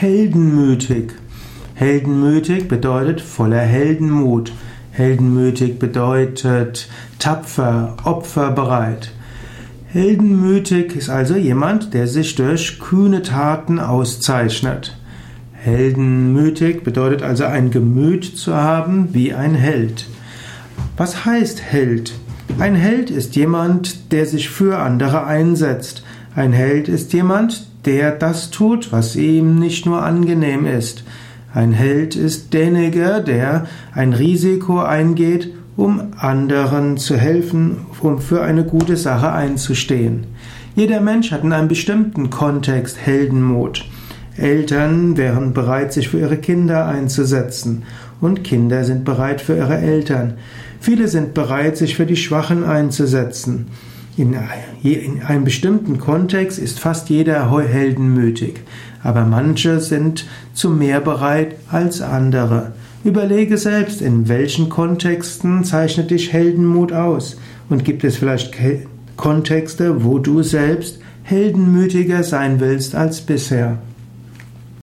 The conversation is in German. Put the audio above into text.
Heldenmütig. Heldenmütig bedeutet voller Heldenmut. Heldenmütig bedeutet tapfer, opferbereit. Heldenmütig ist also jemand, der sich durch kühne Taten auszeichnet. Heldenmütig bedeutet also ein Gemüt zu haben wie ein Held. Was heißt Held? Ein Held ist jemand, der sich für andere einsetzt. Ein Held ist jemand, der das tut, was ihm nicht nur angenehm ist. Ein Held ist derjenige, der ein Risiko eingeht, um anderen zu helfen, um für eine gute Sache einzustehen. Jeder Mensch hat in einem bestimmten Kontext Heldenmut. Eltern wären bereit, sich für ihre Kinder einzusetzen und Kinder sind bereit für ihre Eltern. Viele sind bereit, sich für die Schwachen einzusetzen. In, einem bestimmten Kontext ist fast jeder heldenmütig, aber manche sind zu mehr bereit als andere. Überlege selbst, in welchen Kontexten zeichnet dich Heldenmut aus und gibt es vielleicht Kontexte, wo du selbst heldenmütiger sein willst als bisher.